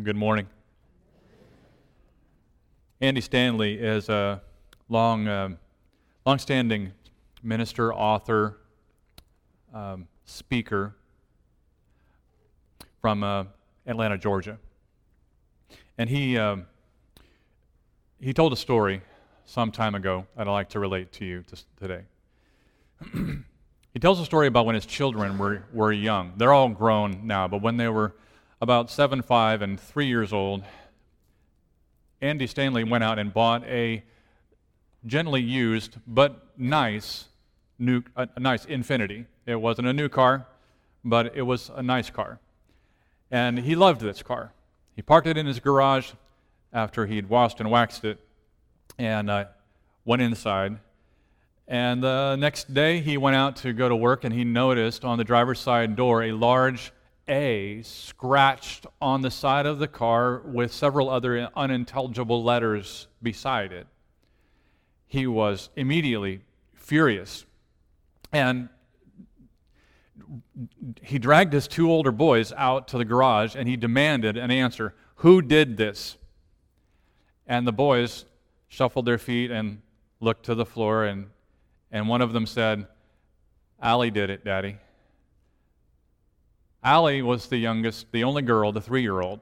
Good morning. Andy Stanley is a long, uh, long-standing minister, author, um, speaker from uh, Atlanta, Georgia, and he um, he told a story some time ago that I'd like to relate to you today. he tells a story about when his children were, were young. They're all grown now, but when they were about seven, five, and three years old, Andy Stanley went out and bought a gently used but nice new a, nice Infiniti. It wasn't a new car, but it was a nice car. And he loved this car. He parked it in his garage after he'd washed and waxed it and uh, went inside. And the next day, he went out to go to work and he noticed on the driver's side door a large a scratched on the side of the car with several other unintelligible letters beside it. He was immediately furious. And he dragged his two older boys out to the garage and he demanded an answer Who did this? And the boys shuffled their feet and looked to the floor, and, and one of them said, Allie did it, Daddy. Allie was the youngest, the only girl, the three year old.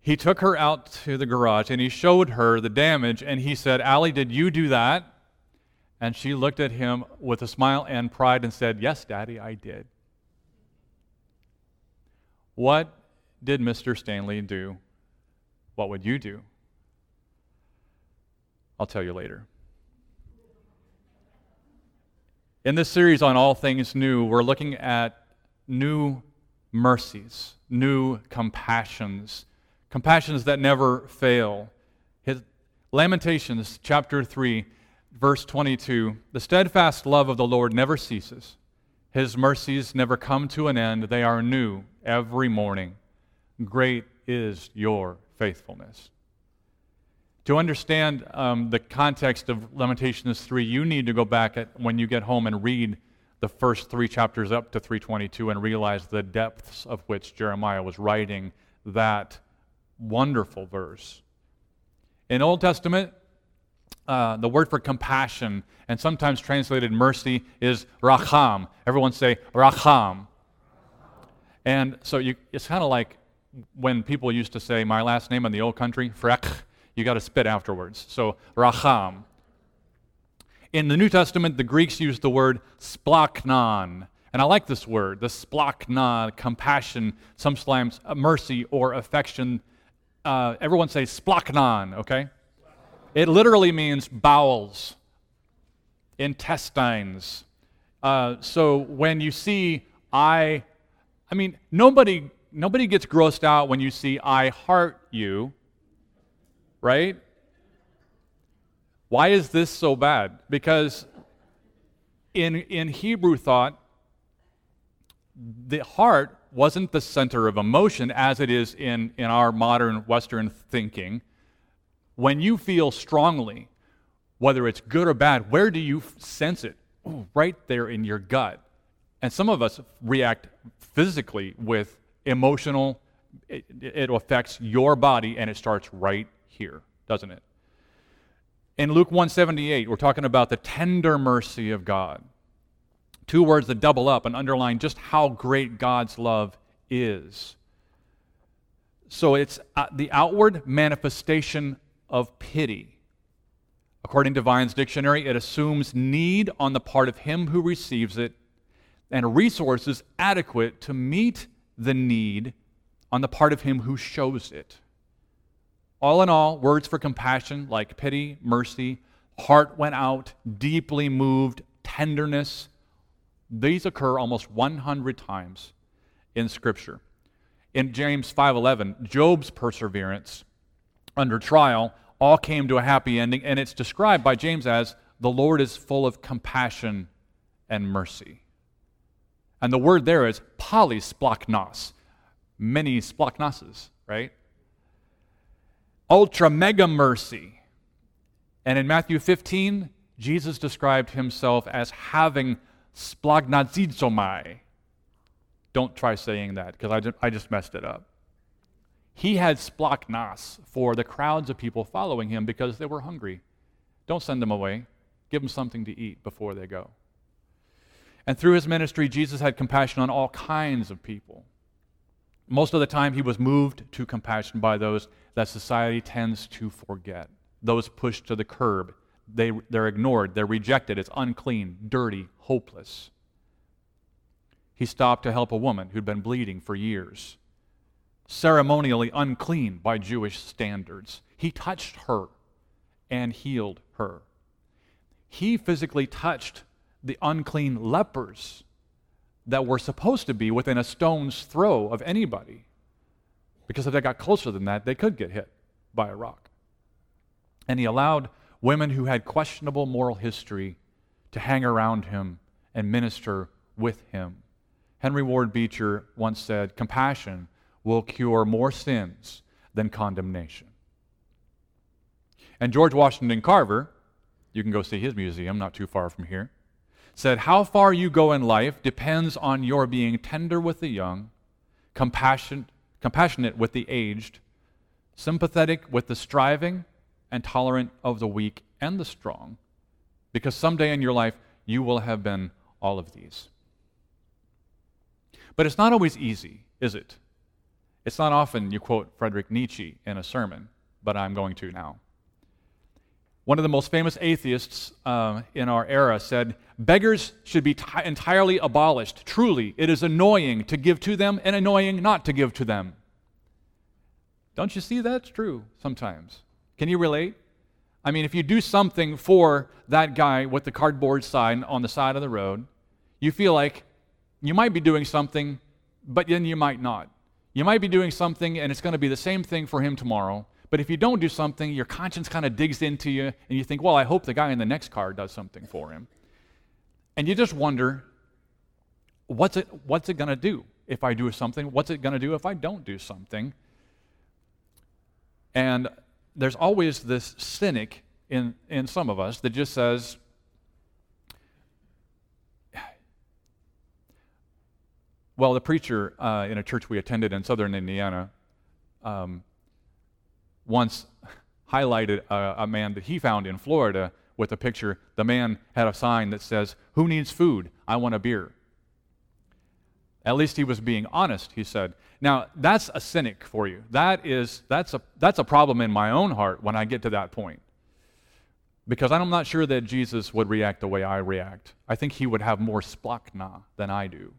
He took her out to the garage and he showed her the damage and he said, Allie, did you do that? And she looked at him with a smile and pride and said, Yes, Daddy, I did. What did Mr. Stanley do? What would you do? I'll tell you later. In this series on all things new, we're looking at new mercies, new compassions, compassions that never fail. His, Lamentations chapter 3, verse 22 The steadfast love of the Lord never ceases, His mercies never come to an end. They are new every morning. Great is your faithfulness. To understand um, the context of Lamentations 3, you need to go back at, when you get home and read the first three chapters up to 322 and realize the depths of which Jeremiah was writing that wonderful verse. In Old Testament, uh, the word for compassion and sometimes translated mercy is racham. Everyone say racham. And so you, it's kind of like when people used to say my last name in the old country, Frech you got to spit afterwards. So, racham. In the New Testament, the Greeks used the word splachnon. And I like this word, the splachnon, compassion, some sometimes mercy or affection. Uh, everyone say splachnon, okay? It literally means bowels, intestines. Uh, so when you see I, I mean, nobody, nobody gets grossed out when you see I heart you right? Why is this so bad? Because in, in Hebrew thought, the heart wasn't the center of emotion as it is in, in our modern Western thinking. When you feel strongly, whether it's good or bad, where do you sense it? Ooh, right there in your gut. And some of us react physically with emotional, it, it affects your body and it starts right here, doesn't it? In Luke 178, we're talking about the tender mercy of God. Two words that double up and underline just how great God's love is. So it's uh, the outward manifestation of pity. According to Vine's dictionary, it assumes need on the part of him who receives it and resources adequate to meet the need on the part of him who shows it. All in all, words for compassion like pity, mercy, heart went out, deeply moved, tenderness, these occur almost 100 times in scripture. In James 5:11, Job's perseverance under trial all came to a happy ending and it's described by James as the Lord is full of compassion and mercy. And the word there is polysplachnos, many splachnoses, right? Ultra mega mercy. And in Matthew 15, Jesus described himself as having splagnazizomai. Don't try saying that because I, just, I just messed it up. He had splachnas for the crowds of people following him because they were hungry. Don't send them away. Give them something to eat before they go. And through his ministry, Jesus had compassion on all kinds of people. Most of the time, he was moved to compassion by those that society tends to forget, those pushed to the curb. They, they're ignored, they're rejected, it's unclean, dirty, hopeless. He stopped to help a woman who'd been bleeding for years ceremonially unclean by Jewish standards. He touched her and healed her. He physically touched the unclean lepers that were supposed to be within a stone's throw of anybody. Because if they got closer than that, they could get hit by a rock. And he allowed women who had questionable moral history to hang around him and minister with him. Henry Ward Beecher once said, Compassion will cure more sins than condemnation. And George Washington Carver, you can go see his museum not too far from here, said, How far you go in life depends on your being tender with the young, compassionate, compassionate with the aged, sympathetic with the striving, and tolerant of the weak and the strong, because someday in your life you will have been all of these. But it's not always easy, is it? It's not often you quote Friedrich Nietzsche in a sermon, but I'm going to now. One of the most famous atheists uh, in our era said, Beggars should be t- entirely abolished. Truly, it is annoying to give to them and annoying not to give to them. Don't you see that's true sometimes? Can you relate? I mean, if you do something for that guy with the cardboard sign on the side of the road, you feel like you might be doing something, but then you might not. You might be doing something and it's going to be the same thing for him tomorrow. But if you don't do something, your conscience kind of digs into you and you think, well, I hope the guy in the next car does something for him. And you just wonder, what's it, what's it going to do if I do something? What's it going to do if I don't do something? And there's always this cynic in, in some of us that just says, Well, the preacher uh, in a church we attended in southern Indiana um, once highlighted a, a, man that he found in Florida with a picture. The man had a sign that says, Who needs food? I want a beer. At least he was being honest, he said. Now, that's a cynic for you. That is, that's, a, that's a problem in my own heart when I get to that point. Because I'm not sure that Jesus would react the way I react. I think he would have more splachna than I do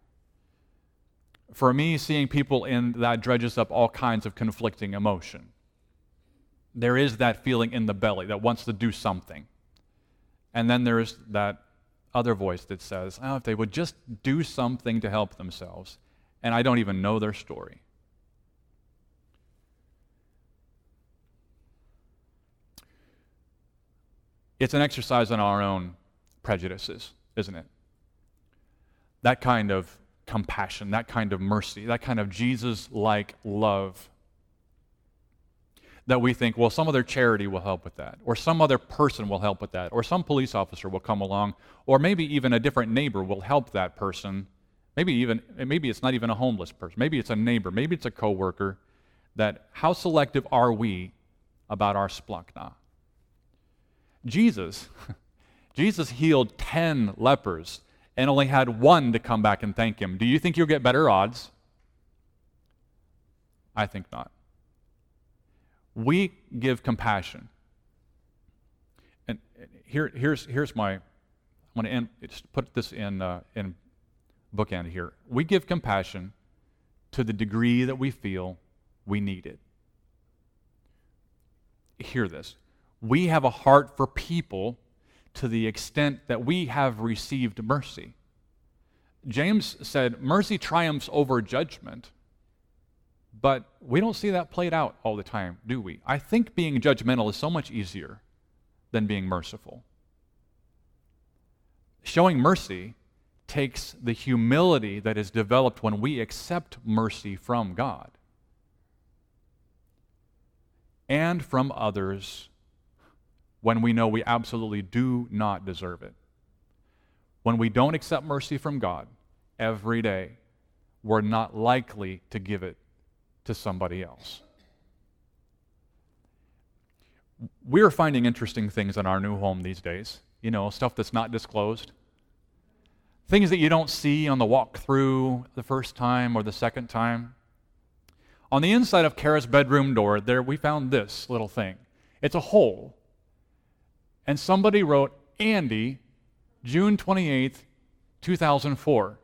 for me, seeing people in that dredges up all kinds of conflicting emotion. There is that feeling in the belly that wants to do something. And then there's that other voice that says, oh, if they would just do something to help themselves. And I don't even know their story. It's an exercise in our own prejudices, isn't it? That kind of compassion, that kind of mercy, that kind of Jesus like love. That we think, well, some other charity will help with that, or some other person will help with that, or some police officer will come along, or maybe even a different neighbor will help that person. Maybe even maybe it's not even a homeless person. Maybe it's a neighbor. Maybe it's a coworker. That how selective are we about our splachna? Jesus, Jesus healed ten lepers and only had one to come back and thank him, do you think you'll get better odds? I think not. We give compassion. And here, here's, here's my, I'm going to end, put this in, uh, in bookend here. We give compassion to the degree that we feel we need it. Hear this. We have a heart for people to the extent that we have received mercy. James said, Mercy triumphs over judgment. But we don't see that played out all the time, do we? I think being judgmental is so much easier than being merciful. Showing mercy takes the humility that is developed when we accept mercy from God and from others when we know we absolutely do not deserve it. When we don't accept mercy from God every day, we're not likely to give it to somebody else. We're finding interesting things in our new home these days. You know, stuff that's not disclosed. Things that you don't see on the walk through the first time or the second time. On the inside of Kara's bedroom door, there we found this little thing. It's a hole. And somebody wrote Andy, June 28th, 2004.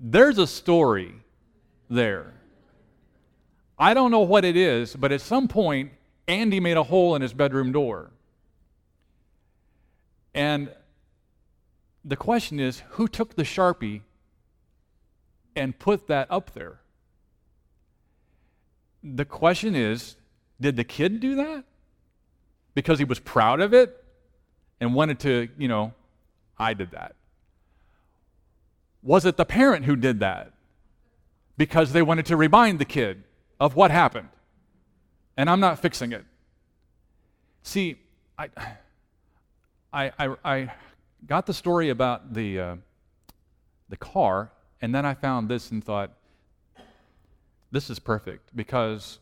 There's a story there. I don't know what it is, but at some point, Andy made a hole in his bedroom door. And the question is who took the Sharpie and put that up there? The question is did the kid do that? Because he was proud of it and wanted to, you know, I did that. Was it the parent who did that? Because they wanted to remind the kid of what happened. And I'm not fixing it. See, I, I, I, I got the story about the, uh, the car, and then I found this and thought, this is perfect because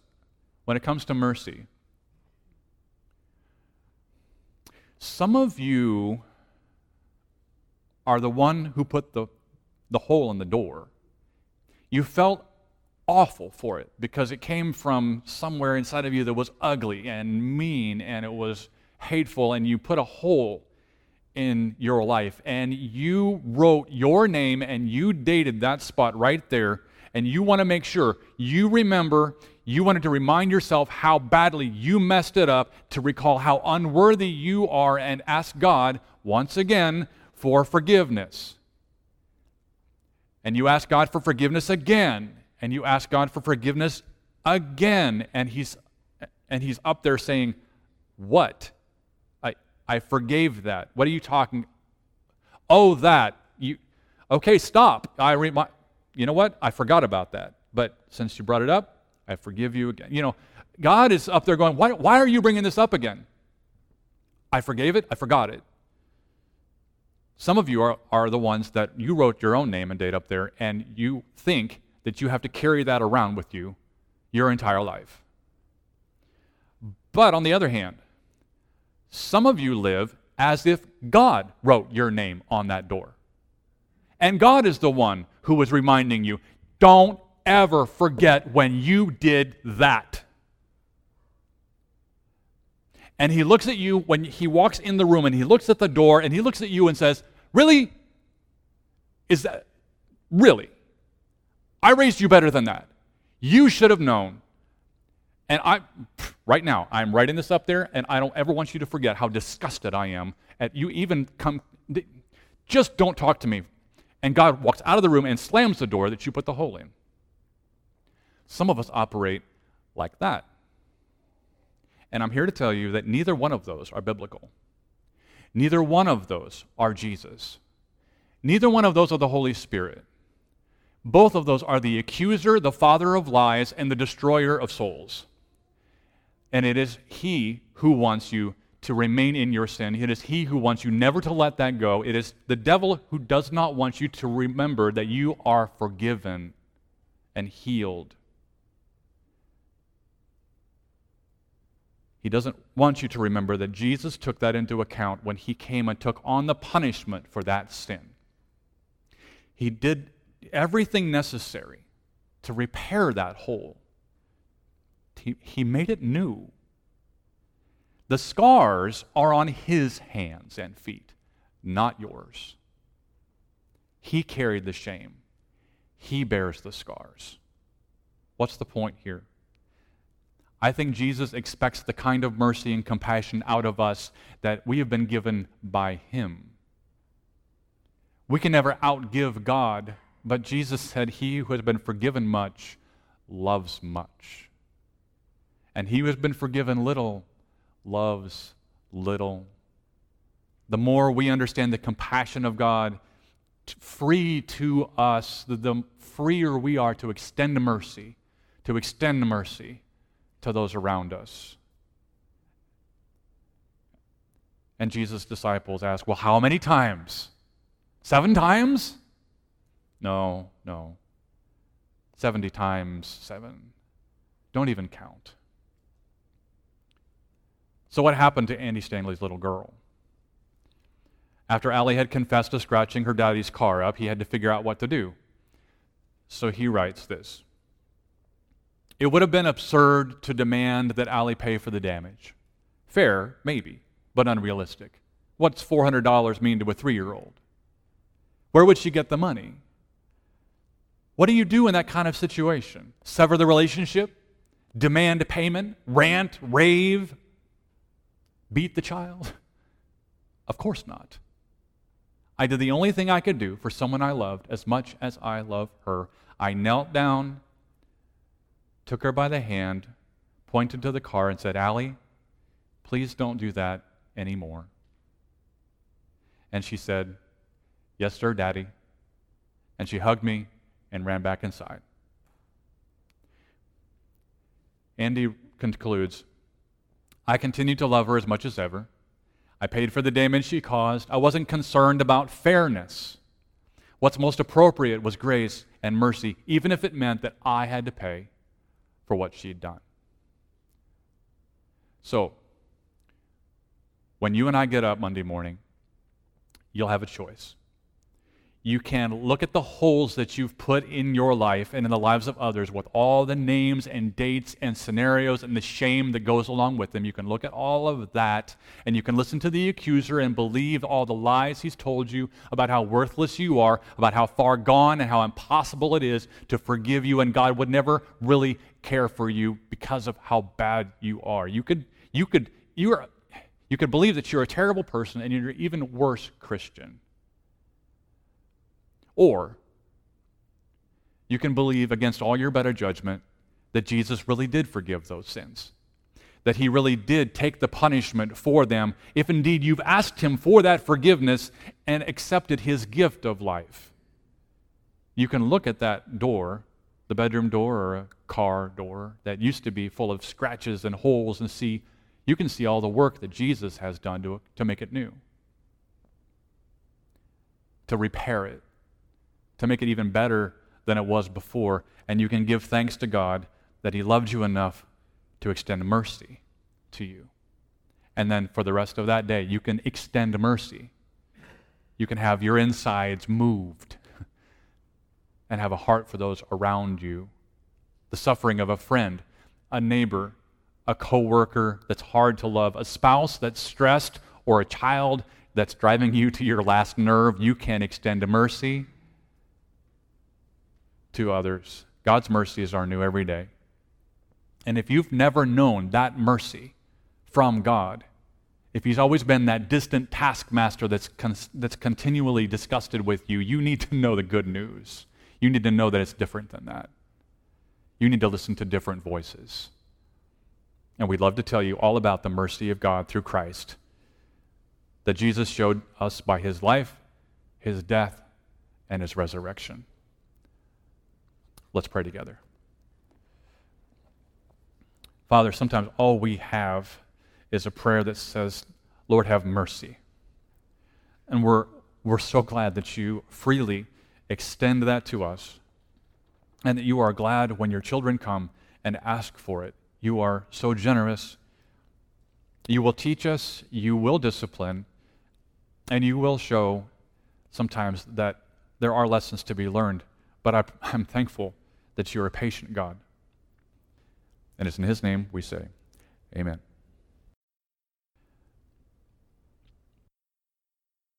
when it comes to mercy, some of you are the one who put the, the hole in the door. You felt awful for it because it came from somewhere inside of you that was ugly and mean and it was hateful, and you put a hole in your life. And you wrote your name and you dated that spot right there. And you want to make sure you remember you wanted to remind yourself how badly you messed it up to recall how unworthy you are and ask God once again for forgiveness and you ask God for forgiveness again and you ask God for forgiveness again and he's and he's up there saying what? I I forgave that. What are you talking oh that you okay stop. I remind you know what? I forgot about that. But since you brought it up I forgive you again. You know God is up there going why why are you bringing this up again? I forgave it. I forgot it some of you are, are the ones that you wrote your own name and date up there, and you think that you have to carry that around with you your entire life. But on the other hand, some of you live as if God wrote your name on that door. And God is the one who was reminding you don't ever forget when you did that. And he looks at you when he walks in the room and he looks at the door and he looks at you and says, Really? Is that really? I raised you better than that. You should have known. And I, right now, I'm writing this up there, and I don't ever want you to forget how disgusted I am at you even come. Just don't talk to me. And God walks out of the room and slams the door that you put the hole in. Some of us operate like that. And I'm here to tell you that neither one of those are biblical. Neither one of those are Jesus. Neither one of those are the Holy Spirit. Both of those are the accuser, the father of lies, and the destroyer of souls. And it is he who wants you to remain in your sin. It is he who wants you never to let that go. It is the devil who does not want you to remember that you are forgiven and healed. He doesn't want you to remember that Jesus took that into account when he came and took on the punishment for that sin. He did everything necessary to repair that hole. He, he made it new. The scars are on his hands and feet, not yours. He carried the shame, he bears the scars. What's the point here? I think Jesus expects the kind of mercy and compassion out of us that we have been given by him. We can never outgive God but Jesus said, He who has been forgiven much loves much. And he who has been forgiven little loves little. The more we understand the compassion of God, free to us, the, the freer we are to extend mercy, to extend mercy to those around us. And Jesus' disciples ask, Well, how many times? Seven times? No, no. 70 times 7. Don't even count. So, what happened to Andy Stanley's little girl? After Allie had confessed to scratching her daddy's car up, he had to figure out what to do. So he writes this It would have been absurd to demand that Allie pay for the damage. Fair, maybe, but unrealistic. What's $400 mean to a three year old? Where would she get the money? What do you do in that kind of situation? Sever the relationship? Demand payment? Rant? Rave? Beat the child? Of course not. I did the only thing I could do for someone I loved as much as I love her. I knelt down, took her by the hand, pointed to the car, and said, Allie, please don't do that anymore. And she said, Yes, sir, Daddy. And she hugged me and ran back inside. Andy concludes I continued to love her as much as ever. I paid for the damage she caused. I wasn't concerned about fairness. What's most appropriate was grace and mercy, even if it meant that I had to pay for what she'd done. So, when you and I get up Monday morning, you'll have a choice you can look at the holes that you've put in your life and in the lives of others with all the names and dates and scenarios and the shame that goes along with them. You can look at all of that and you can listen to the accuser and believe all the lies he's told you about how worthless you are, about how far gone and how impossible it is to forgive you, and God would never really care for you because of how bad you are. You could, you could, you are, you could believe that you're a terrible person and you're an even worse Christian. Or you can believe against all your better judgment that Jesus really did forgive those sins, that he really did take the punishment for them, if indeed you've asked him for that forgiveness and accepted his gift of life. You can look at that door, the bedroom door or a car door that used to be full of scratches and holes, and see, you can see all the work that Jesus has done to, to make it new, to repair it to make it even better than it was before. And you can give thanks to God that He loved you enough to extend mercy to you. And then for the rest of that day, you can extend mercy. You can have your insides moved and have a heart for those around you. The suffering of a friend, a neighbor, a coworker that's hard to love, a spouse that's stressed, or a child that's driving you to your last nerve, you can extend mercy to others. God's mercies are new every day. And if you've never known that mercy from God, if He's always been that distant taskmaster that's, con- that's continually disgusted with you, you need to know the good news. You need to know that it's different than that. You need to listen to different voices. And we'd love to tell you all about the mercy of God through Christ that Jesus showed us by His life, His death, and His resurrection. Let's pray together. Father, sometimes all we have is a prayer that says, Lord, have mercy. And we're, we're so glad that you freely extend that to us and that you are glad when your children come and ask for it. You are so generous. You will teach us, you will discipline, and you will show sometimes that there are lessons to be learned. But I, I'm thankful that you're a patient God. And it's in His name we say, Amen.